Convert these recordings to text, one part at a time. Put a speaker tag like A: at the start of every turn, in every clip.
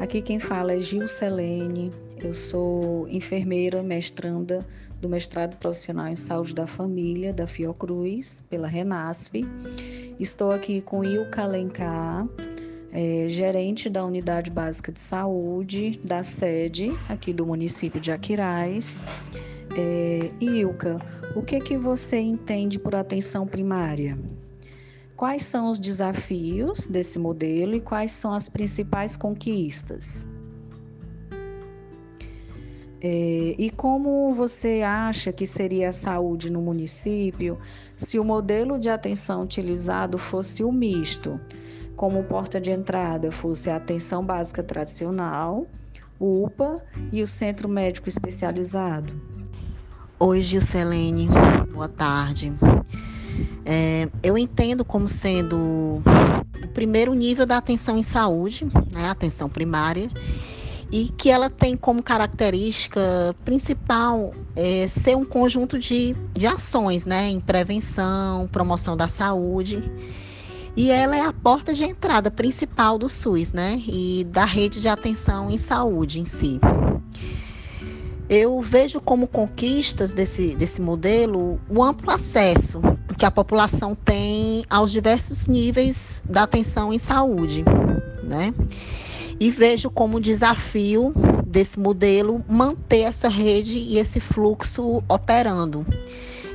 A: Aqui quem fala é Gil Selene, eu sou enfermeira mestranda do mestrado profissional em saúde da família da Fiocruz, pela Renasf. Estou aqui com Ilka Alencar, é, gerente da Unidade Básica de Saúde da sede aqui do município de Aquiraz. É, Ilka, o que, que você entende por atenção primária? Quais são os desafios desse modelo e quais são as principais conquistas? É, e como você acha que seria a saúde no município se o modelo de atenção utilizado fosse o misto, como porta de entrada fosse a atenção básica tradicional, UPA e o centro médico especializado?
B: Oi, Gilcelene, boa tarde. É, eu entendo como sendo o primeiro nível da atenção em saúde, né, atenção primária, e que ela tem como característica principal é, ser um conjunto de, de ações né, em prevenção, promoção da saúde. E ela é a porta de entrada principal do SUS né, e da rede de atenção em saúde em si. Eu vejo como conquistas desse, desse modelo o amplo acesso que a população tem aos diversos níveis da atenção em saúde, né? e vejo como desafio desse modelo manter essa rede e esse fluxo operando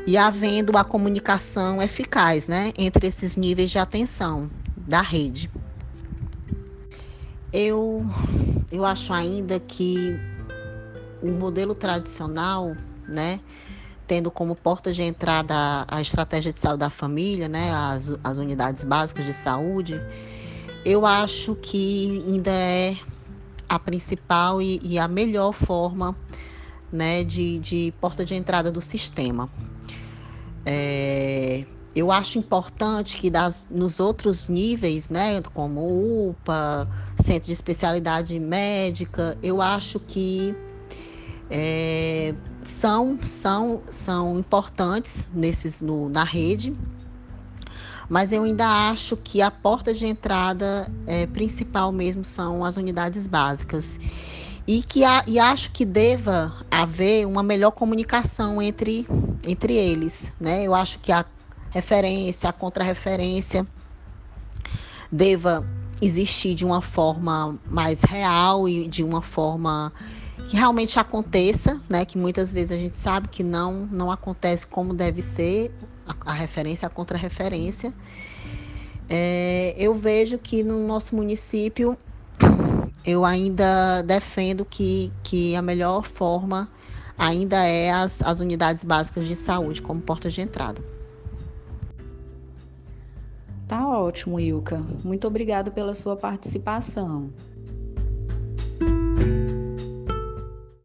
B: e havendo a comunicação eficaz né, entre esses níveis de atenção da rede. Eu, eu acho ainda que o modelo tradicional, né, tendo como porta de entrada a estratégia de saúde da família, né, as, as unidades básicas de saúde, eu acho que ainda é a principal e, e a melhor forma né, de, de, porta de entrada do sistema. É, eu acho importante que das, nos outros níveis, né, como UPA, Centro de Especialidade Médica, eu acho que é, são, são, são importantes nesses, no, na rede, mas eu ainda acho que a porta de entrada é, principal mesmo são as unidades básicas. E, que a, e acho que deva haver uma melhor comunicação entre, entre eles. Né? Eu acho que a referência, a contrarreferência deva existir de uma forma mais real e de uma forma que realmente aconteça, né? Que muitas vezes a gente sabe que não não acontece como deve ser a, a referência, a contra-referência. É, eu vejo que no nosso município eu ainda defendo que, que a melhor forma ainda é as, as unidades básicas de saúde como porta de entrada.
A: Tá ótimo, Ilka. Muito obrigado pela sua participação.